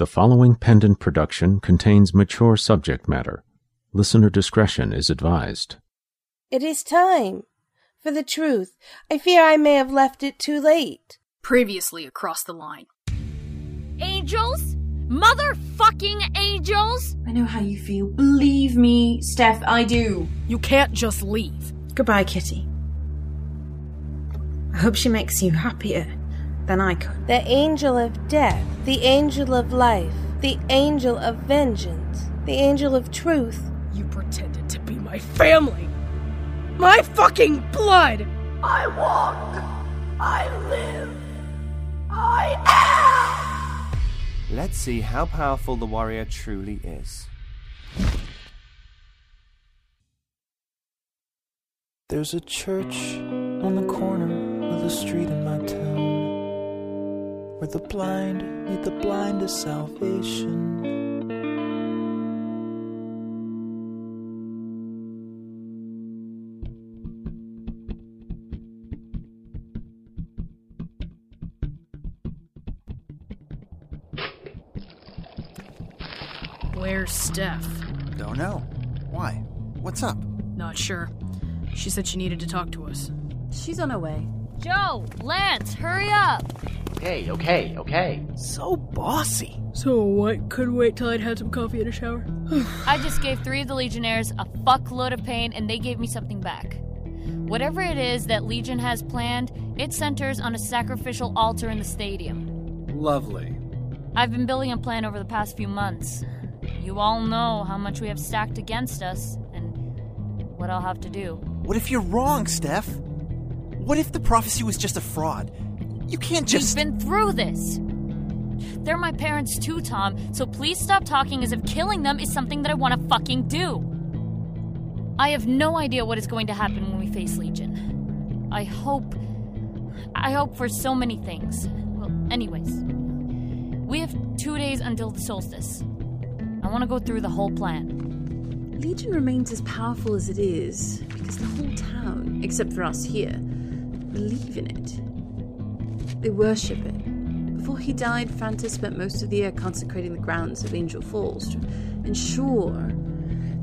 The following pendant production contains mature subject matter. Listener discretion is advised. It is time for the truth. I fear I may have left it too late. Previously across the line. Angels? Motherfucking angels? I know how you feel. Believe me, Steph, I do. You can't just leave. Goodbye, Kitty. I hope she makes you happier than I could. The angel of death, the angel of life, the angel of vengeance, the angel of truth. You pretended to be my family. My fucking blood! I walk. I live. I am. Let's see how powerful the warrior truly is. There's a church on the corner of the street in my town where the blind need the blindest salvation. Where's Steph? Don't know. Why? What's up? Not sure. She said she needed to talk to us. She's on her way. Joe, Lance, hurry up! Okay, okay, okay. So bossy. So what? Couldn't wait till I'd had some coffee and a shower. I just gave three of the Legionnaires a fuckload of pain and they gave me something back. Whatever it is that Legion has planned, it centers on a sacrificial altar in the stadium. Lovely. I've been building a plan over the past few months. You all know how much we have stacked against us and what I'll have to do. What if you're wrong, Steph? What if the prophecy was just a fraud? You can't just. We've been through this. They're my parents too, Tom, so please stop talking as if killing them is something that I want to fucking do. I have no idea what is going to happen when we face Legion. I hope. I hope for so many things. Well, anyways, we have two days until the solstice. I want to go through the whole plan. Legion remains as powerful as it is because the whole town, except for us here, believe in it. They worship it. Before he died, Francis spent most of the year consecrating the grounds of Angel Falls to ensure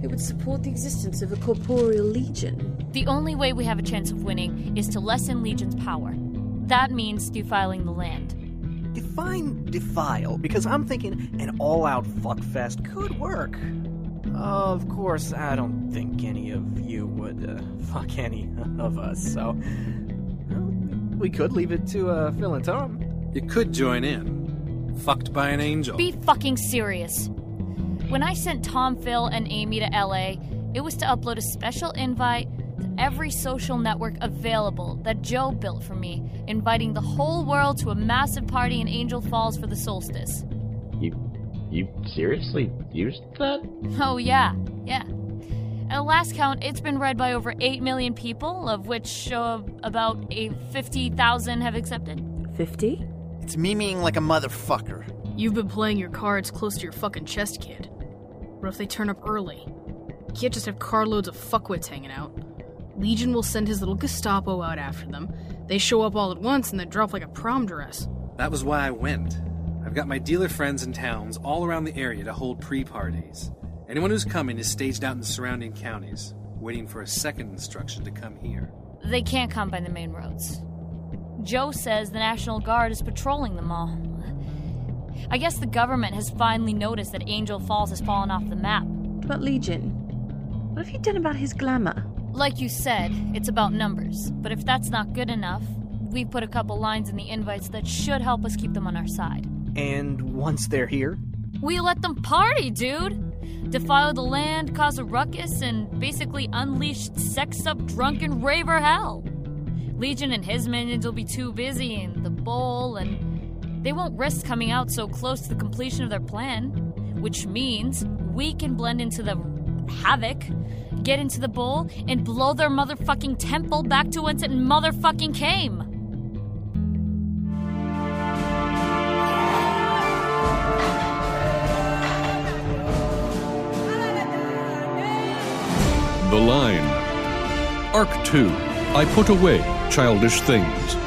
it would support the existence of a corporeal legion. The only way we have a chance of winning is to lessen Legion's power. That means defiling the land. Define defile, because I'm thinking an all out fuckfest could work. Of course, I don't think any of you would uh, fuck any of us, so. Well, we could leave it to uh, Phil and Tom. You could join in. Fucked by an angel. Be fucking serious. When I sent Tom, Phil, and Amy to LA, it was to upload a special invite to every social network available that Joe built for me, inviting the whole world to a massive party in Angel Falls for the solstice. You you seriously used that? Oh, yeah, yeah. At last count, it's been read by over 8 million people, of which uh, about a 50,000 have accepted. 50? It's memeing like a motherfucker. You've been playing your cards close to your fucking chest, kid. What if they turn up early? You can't just have carloads of fuckwits hanging out. Legion will send his little Gestapo out after them. They show up all at once and then drop like a prom dress. That was why I went. I've got my dealer friends in towns all around the area to hold pre parties. Anyone who's coming is staged out in the surrounding counties, waiting for a second instruction to come here. They can't come by the main roads. Joe says the National Guard is patrolling them all. I guess the government has finally noticed that Angel Falls has fallen off the map. But Legion, what have you done about his glamour? Like you said, it's about numbers. But if that's not good enough, we put a couple lines in the invites that should help us keep them on our side. And once they're here, We let them party, dude! Defile the land, cause a ruckus, and basically unleash sexed up drunken raver hell. Legion and his minions will be too busy in the bowl, and they won't risk coming out so close to the completion of their plan. Which means we can blend into the havoc, get into the bowl, and blow their motherfucking temple back to whence it motherfucking came. The Line. Arc 2 I Put Away Childish Things.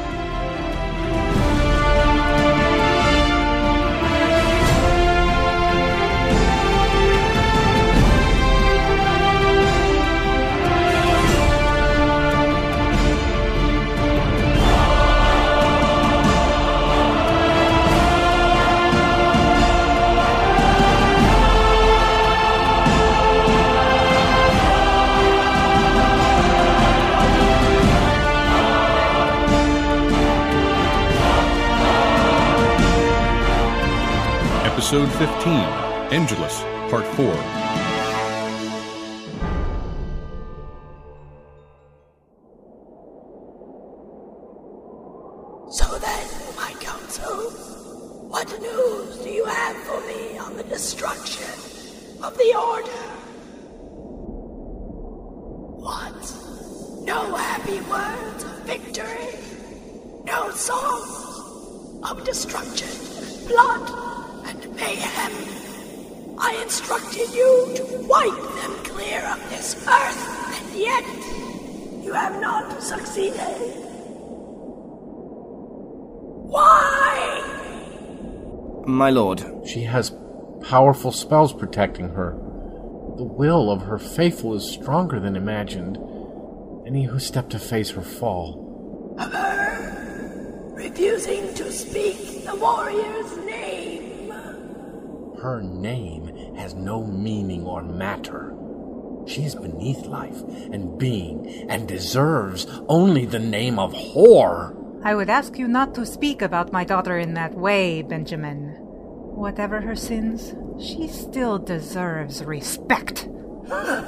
Episode 15 Angelus, Part 4. My lord. She has powerful spells protecting her. The will of her faithful is stronger than imagined. Any who step to face her fall. Her refusing to speak the warrior's name. Her name has no meaning or matter. She is beneath life and being and deserves only the name of whore. I would ask you not to speak about my daughter in that way, Benjamin. Whatever her sins, she still deserves respect. well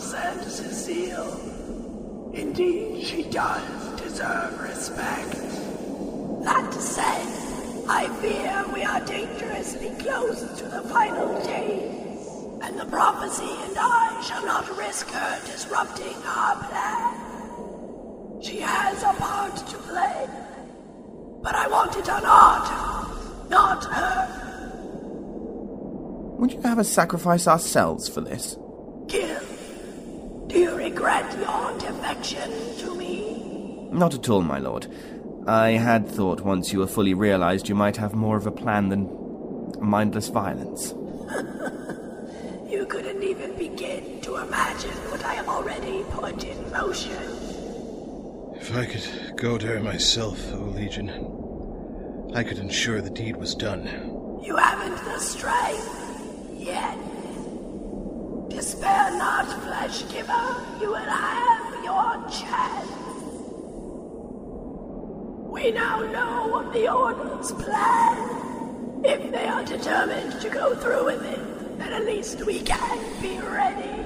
said, Cecile. Indeed, she does deserve respect. That said, I fear we are dangerously close to the final days, and the prophecy and I shall not risk her disrupting our plan. She has a part to play, but I want it on art, not Would you have us sacrifice ourselves for this? Gil, do you regret your defection to me? Not at all, my lord. I had thought once you were fully realized you might have more of a plan than mindless violence. you couldn't even begin to imagine what I have already put in motion. If I could go there myself, O Legion, I could ensure the deed was done. You haven't the strength yet. Despair not, flesh giver. You will have your chance. We now know of the Order's plan. If they are determined to go through with it, then at least we can be ready.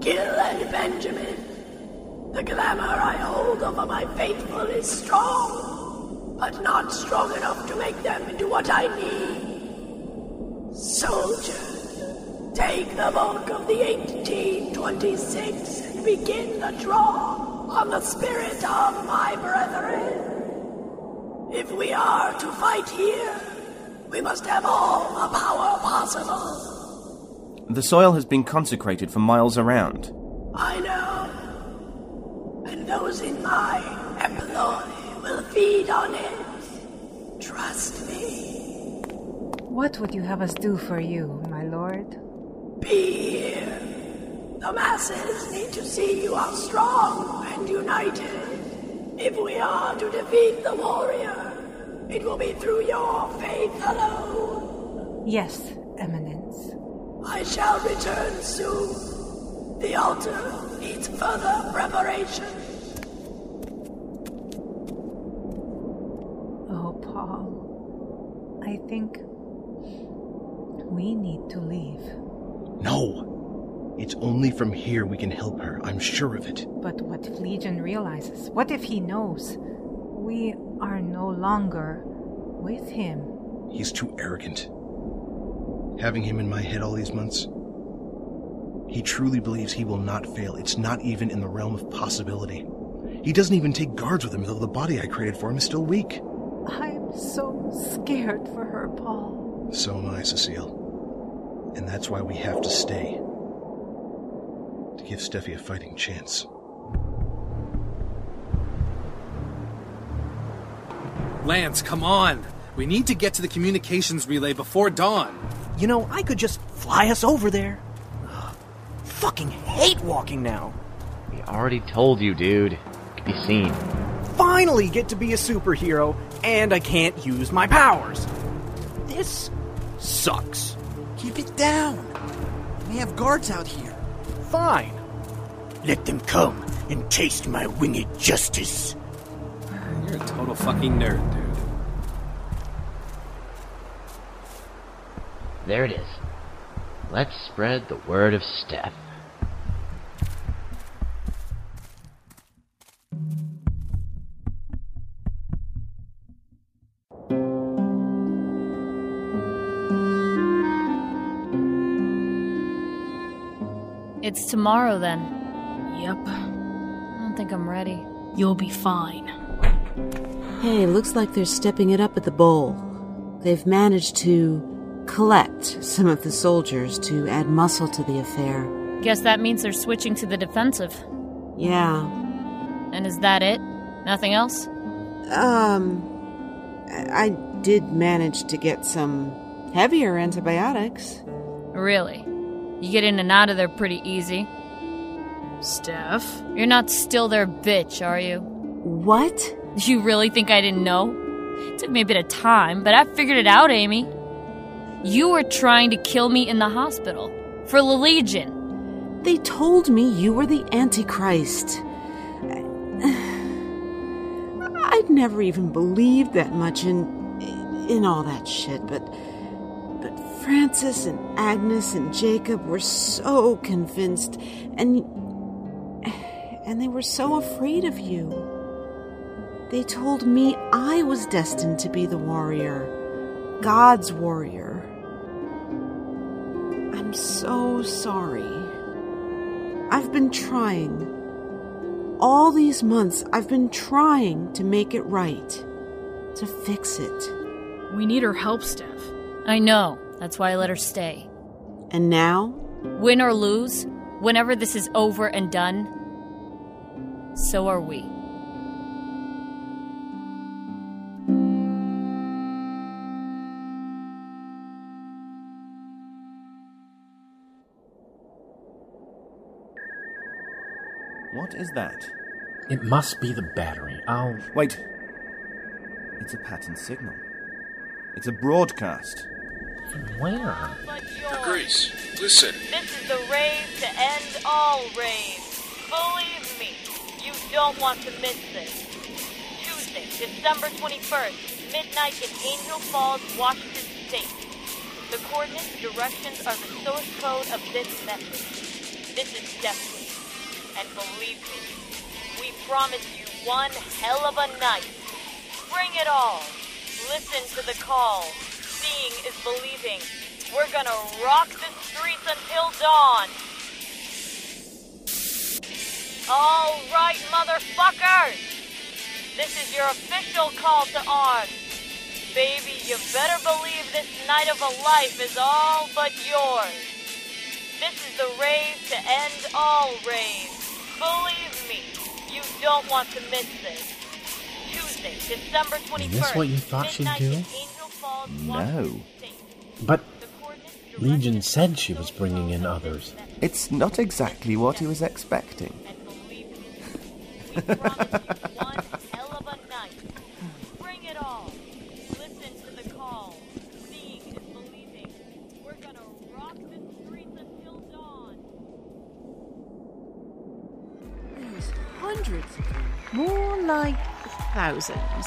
Gil and Benjamin, the glamour I hold over my faithful is strong, but not strong enough to make them into what I need. Soldiers, take the bulk of the 1826 and begin the draw on the spirit of my brethren. If we are to fight here, we must have all the power possible. The soil has been consecrated for miles around. I know. And those in my employ will feed on it. Trust me. What would you have us do for you, my lord? Be here. The masses need to see you are strong and united. If we are to defeat the warrior, it will be through your faith alone. Yes, Eminence. I shall return soon. The altar needs further preparation. Oh, Paul. I think we need to leave. No! It's only from here we can help her, I'm sure of it. But what if Legion realizes? What if he knows? We are no longer with him. He's too arrogant. Having him in my head all these months, he truly believes he will not fail. It's not even in the realm of possibility. He doesn't even take guards with him, though the body I created for him is still weak. I'm so scared for her, Paul. So am I, Cecile. And that's why we have to stay. To give Steffi a fighting chance. Lance, come on! We need to get to the communications relay before dawn. You know, I could just fly us over there. Ugh, fucking hate walking now. We already told you, dude. Could be seen. Finally get to be a superhero, and I can't use my powers. This sucks. Keep it down. We have guards out here. Fine. Let them come and taste my winged justice. You're a total fucking nerd, dude. There it is. Let's spread the word of Steph. Tomorrow then. Yep. I don't think I'm ready. You'll be fine. Hey, looks like they're stepping it up at the bowl. They've managed to collect some of the soldiers to add muscle to the affair. Guess that means they're switching to the defensive. Yeah. And is that it? Nothing else? Um, I I did manage to get some heavier antibiotics. Really? You get in and out of there pretty easy. Steph? You're not still their bitch, are you? What? You really think I didn't know? It took me a bit of time, but I figured it out, Amy. You were trying to kill me in the hospital for the Legion. They told me you were the Antichrist. I'd never even believed that much in in all that shit, but but Francis and Agnes and Jacob were so convinced and and they were so afraid of you. They told me I was destined to be the warrior, God's warrior. I'm so sorry. I've been trying. All these months, I've been trying to make it right, to fix it. We need her help, Steph. I know. That's why I let her stay. And now? Win or lose, whenever this is over and done, so are we. What is that? It must be the battery. I'll. Wait. It's a pattern signal. It's a broadcast. Where? Grace, listen. This is the rave to end all raves. Believe me, you don't want to miss this. Tuesday, December 21st, midnight in Angel Falls, Washington State. The coordinates and directions are the source code of this message. This is Destiny. And believe me, we promise you one hell of a night. Bring it all. Listen to the call. Seeing is believing. We're gonna rock the streets until dawn. All right, motherfuckers. This is your official call to arms. Baby, you better believe this night of a life is all but yours. This is the rave to end all raves. Believe me, you don't want to miss this. Tuesday, December 21st. Is this what you thought she'd do? in Angel Falls, No. But Legion said she was bringing in others. It's not exactly what he was expecting. hell of a night. Bring it all. Listen to the call. Seeing is believing. We're gonna rock the streets until dawn. There's hundreds of them. More like thousands.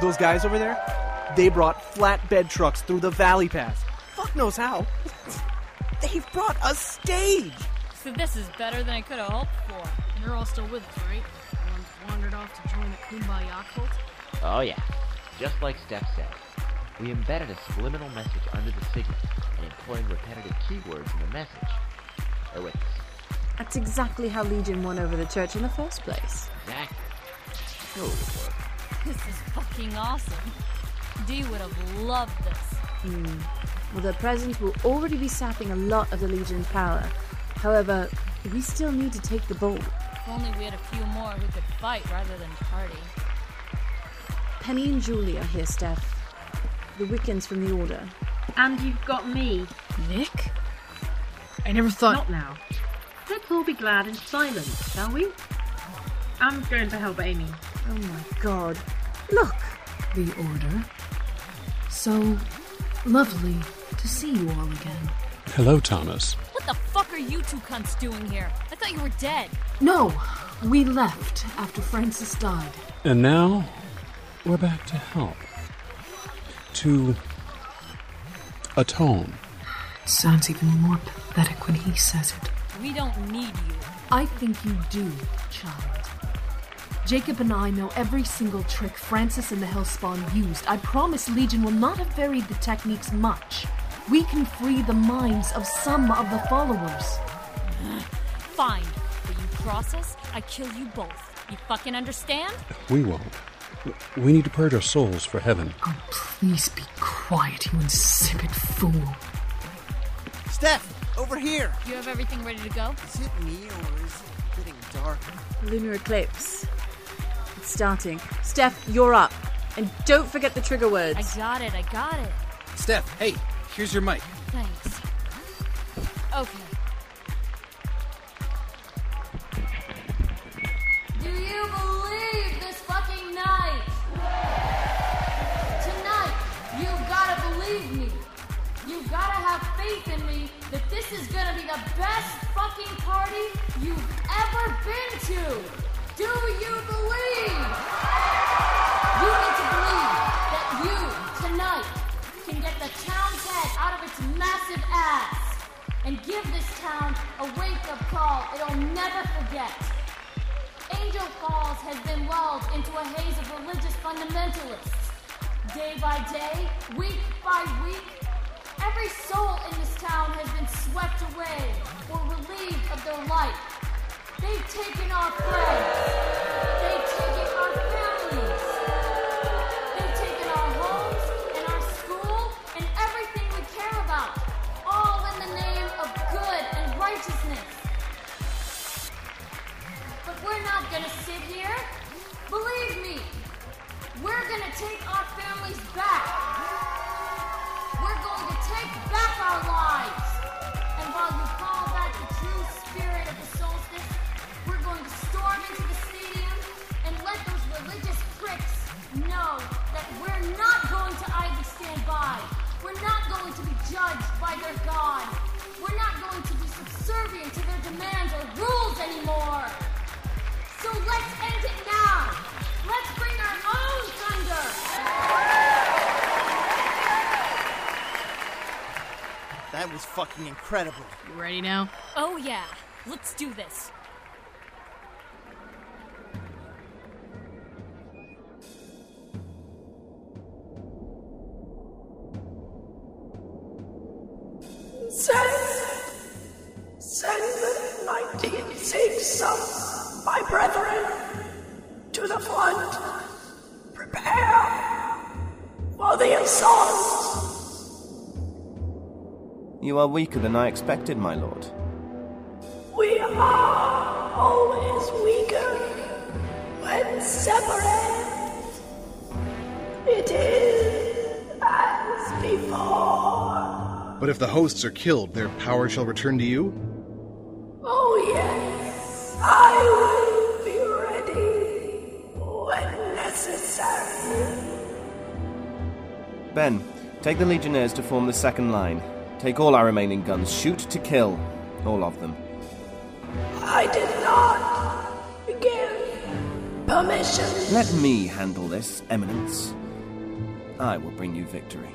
Those guys over there, they brought flatbed trucks through the Valley Pass. Fuck knows how. They've brought a stage. So this is better than I could have hoped for. And they're all still with us, right? The ones wandered off to join the Kumbaya cult? Oh, yeah. Just like Steph said, we embedded a subliminal message under the signal and employing repetitive keywords in the message. Oh, Are with us. That's exactly how Legion won over the church in the first place. Exactly. Sure it would work. This is fucking awesome. Dee would have loved this. Hmm. Well, their presence will already be sapping a lot of the Legion's power. However, we still need to take the bowl. If only we had a few more who could fight rather than party. Penny and Julie are here, Steph. The Wiccans from the Order. And you've got me. Nick? I never thought. Not now. Let's all be glad in silence, shall we? I'm going to help Amy. Oh my god. Look! The Order. So lovely to see you all again. Hello, Thomas. What the fuck are you two cunts doing here? I thought you were dead. No, we left after Francis died. And now, we're back to help. To atone. Sounds even more pathetic when he says it. We don't need you. I think you do, child. Jacob and I know every single trick Francis and the Hellspawn used. I promise Legion will not have varied the techniques much. We can free the minds of some of the followers. Fine. But you cross us, I kill you both. You fucking understand? We won't. We need to purge our souls for heaven. Oh, please be quiet, you insipid fool. Steph, over here. You have everything ready to go? Is it me or is it getting dark? Lunar eclipse. It's starting. Steph, you're up. And don't forget the trigger words. I got it, I got it. Steph, hey, here's your mic. Thanks. Okay. Do you believe this fucking night? Tonight, you've gotta believe me. You've gotta have faith in me that this is gonna be the best fucking party you've ever been to. Do you believe? You need to believe that you, tonight, can get the town's head out of its massive ass and give this town a wake-up call it'll never forget. Angel Falls has been lulled into a haze of religious fundamentalists. Day by day, week by week, every soul in this town has been swept away or relieved of their light. They've taken our friends. Fucking incredible. You ready now? Oh, yeah. Let's do this. You are weaker than I expected, my lord. We are always weaker when separate. It is as before. But if the hosts are killed, their power shall return to you? Oh, yes, I will be ready when necessary. Ben, take the Legionnaires to form the second line. Take all our remaining guns. Shoot to kill. All of them. I did not give permission. Let me handle this, Eminence. I will bring you victory.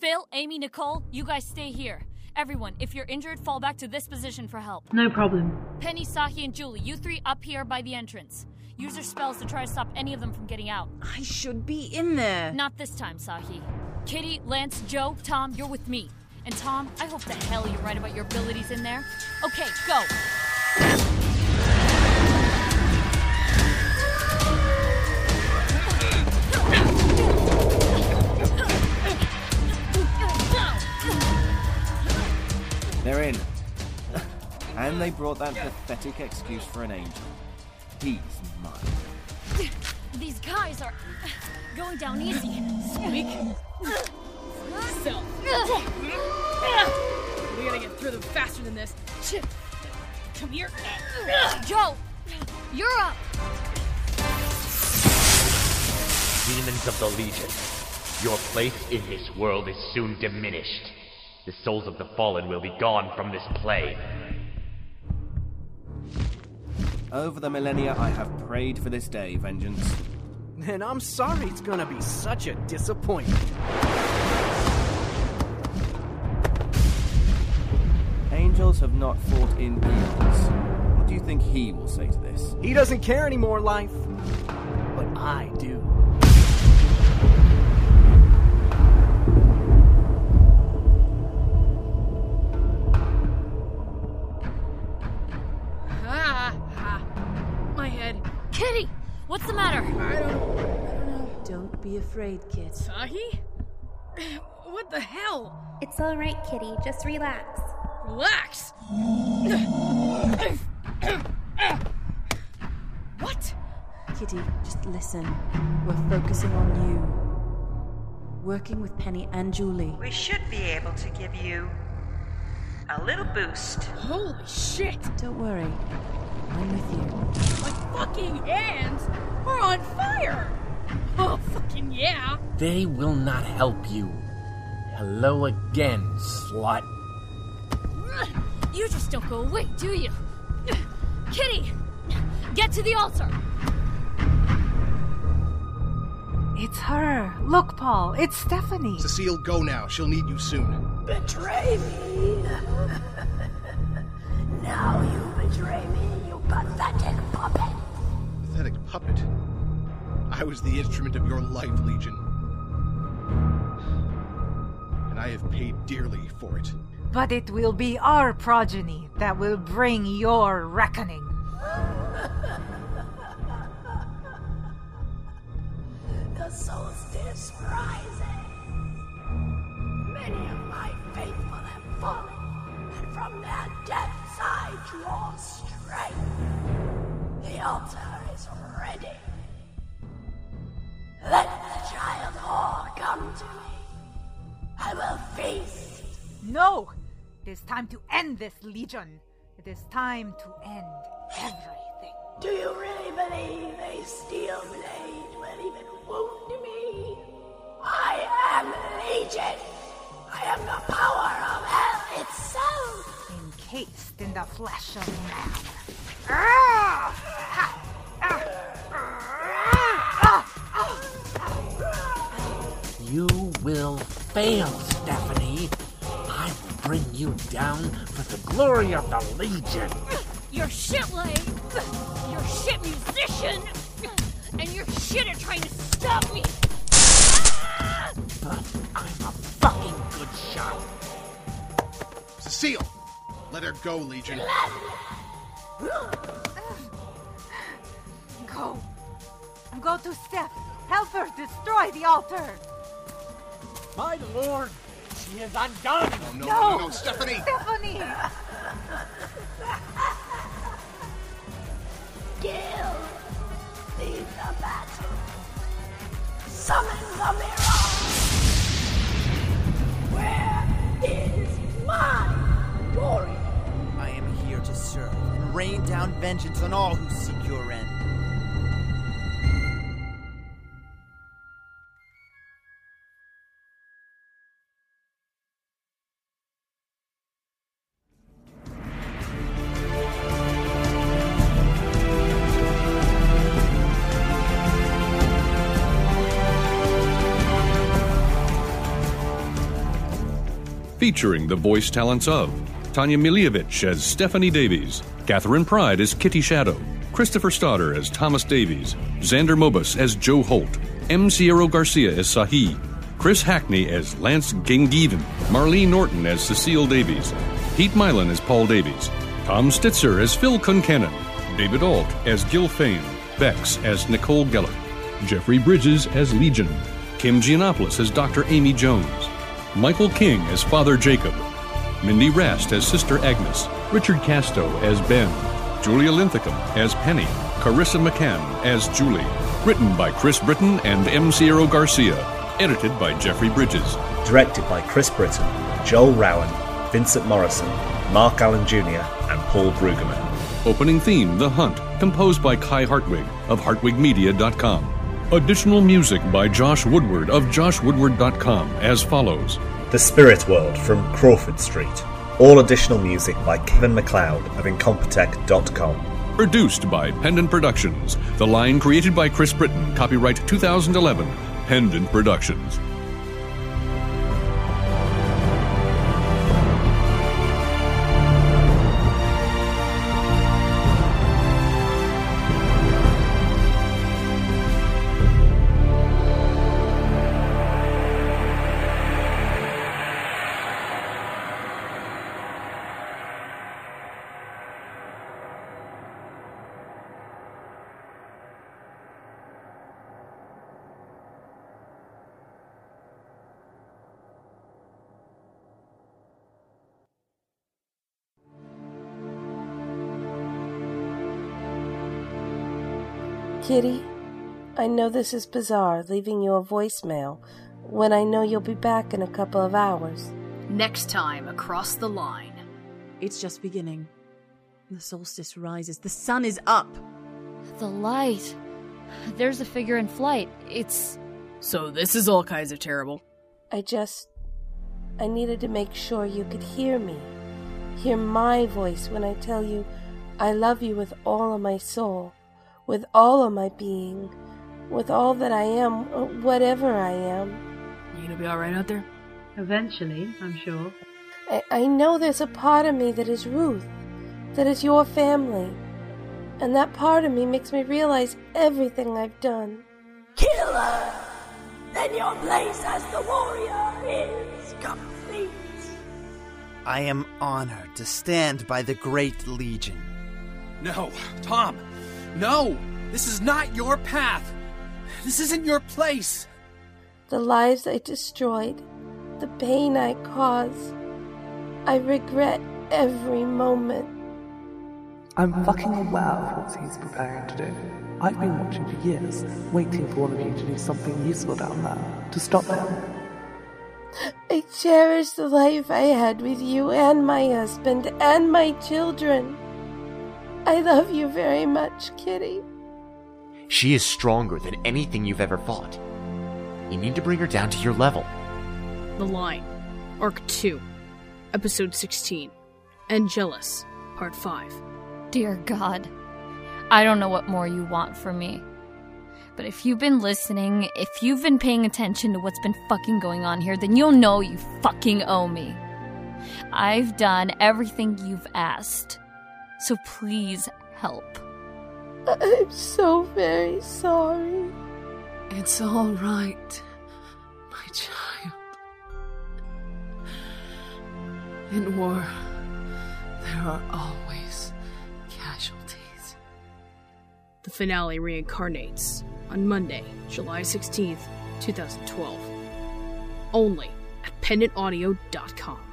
Phil, Amy, Nicole, you guys stay here. Everyone, if you're injured, fall back to this position for help. No problem. Penny, Sahi, and Julie, you three up here by the entrance. Use your spells to try to stop any of them from getting out. I should be in there. Not this time, Sahi. Kitty, Lance, Joe, Tom, you're with me. And Tom, I hope the hell you're right about your abilities in there. Okay, go. They brought that pathetic excuse for an angel. He's mine. These guys are going down easy. Squeak. So. We gotta get through them faster than this. Come here. Joe, you're up. Demons of the Legion, your place in this world is soon diminished. The souls of the fallen will be gone from this plane. Over the millennia, I have prayed for this day, Vengeance. And I'm sorry it's gonna be such a disappointment. Angels have not fought in eons. What do you think he will say to this? He doesn't care anymore, life. But I do. Afraid, kid. Sahi? What the hell? It's all right, Kitty. Just relax. Relax. what? Kitty, just listen. We're focusing on you. Working with Penny and Julie. We should be able to give you a little boost. Holy shit! Don't worry. I'm with you. My fucking hands are on fire! Oh, fucking yeah! They will not help you. Hello again, slut. You just don't go away, do you? Kitty, get to the altar. It's her. Look, Paul, it's Stephanie. Cecile, go now. She'll need you soon. Betray me. now you betray me, you pathetic puppet. Pathetic puppet. I was the instrument of your life, Legion. And I have paid dearly for it. But it will be our progeny that will bring your reckoning. The solstice rising. Many of my faithful have fallen, and from their depths I draw strength. The altar is ready. No! It is time to end this, Legion. It is time to end everything. Do you really believe a steel blade will even wound me? I am Legion. I am the power of hell itself. Encased in the flesh of man. Ah! Ha! Ah! You will fail, you down for the glory of the Legion. You're shit lame. You're shit musician. And you're shit at trying to stop me. But I'm a fucking good shot. Cecile! Let her go, Legion. Go. Go I'm going to Steph. Help her destroy the altar. My lord, she is undone. No, no, no, no, Stephanie! Stephanie! Gil, lead the battle. Summon the mirror. Where is my glory? I am here to serve and rain down vengeance on all who seek your end. Featuring the voice talents of Tanya Milievich as Stephanie Davies, Catherine Pride as Kitty Shadow, Christopher Stoddard as Thomas Davies, Xander Mobus as Joe Holt, M. Sierra Garcia as Sahi, Chris Hackney as Lance Gengiven, Marlene Norton as Cecile Davies, Pete Milan as Paul Davies, Tom Stitzer as Phil Concannon, David Alt as Gil Fane, Bex as Nicole Geller, Jeffrey Bridges as Legion, Kim Giannopoulos as Dr. Amy Jones, Michael King as Father Jacob, Mindy Rast as Sister Agnes, Richard Casto as Ben, Julia Linthicum as Penny, Carissa McCann as Julie. Written by Chris Britton and M. Sierra Garcia. Edited by Jeffrey Bridges. Directed by Chris Britton, Joel Rowan, Vincent Morrison, Mark Allen Jr., and Paul Brueggemann. Opening theme, The Hunt, composed by Kai Hartwig of hartwigmedia.com. Additional music by Josh Woodward of joshwoodward.com as follows. The Spirit World from Crawford Street. All additional music by Kevin MacLeod of Incompetech.com. Produced by Pendant Productions. The line created by Chris Britton. Copyright 2011. Pendant Productions. Kitty, I know this is bizarre, leaving you a voicemail when I know you'll be back in a couple of hours. Next time, across the line. It's just beginning. The solstice rises. The sun is up. The light. There's a figure in flight. It's. So this is all kinds of terrible. I just. I needed to make sure you could hear me. Hear my voice when I tell you I love you with all of my soul, with all of my being, with all that I am, uh, whatever I am. You gonna be alright out there? Eventually, I'm sure. I, I know there's a part of me that is Ruth, that is your family. And that part of me makes me realize everything I've done. Kill her! Then your place as the warrior is complete. I am honored to stand by the Great Legion. No, Tom! No! This is not your path! This isn't your place! The lives I destroyed, the pain I caused. I regret every moment. I'm fucking aware of what he's preparing to do. I've been watching for years, waiting for one of you to do something useful down there, to stop him. I cherish the life I had with you and my husband and my children. I love you very much, Kitty. She is stronger than anything you've ever fought. You need to bring her down to your level. The Line, Arc 2, Episode 16, Angelus, Part 5. Dear God, I don't know what more you want from me. But if you've been listening, if you've been paying attention to what's been fucking going on here, then you'll know you fucking owe me. I've done everything you've asked. So please help. I'm so very sorry. It's all right, my child. In war, there are always casualties. The finale reincarnates on Monday, July 16th, 2012. Only at pendantaudio.com.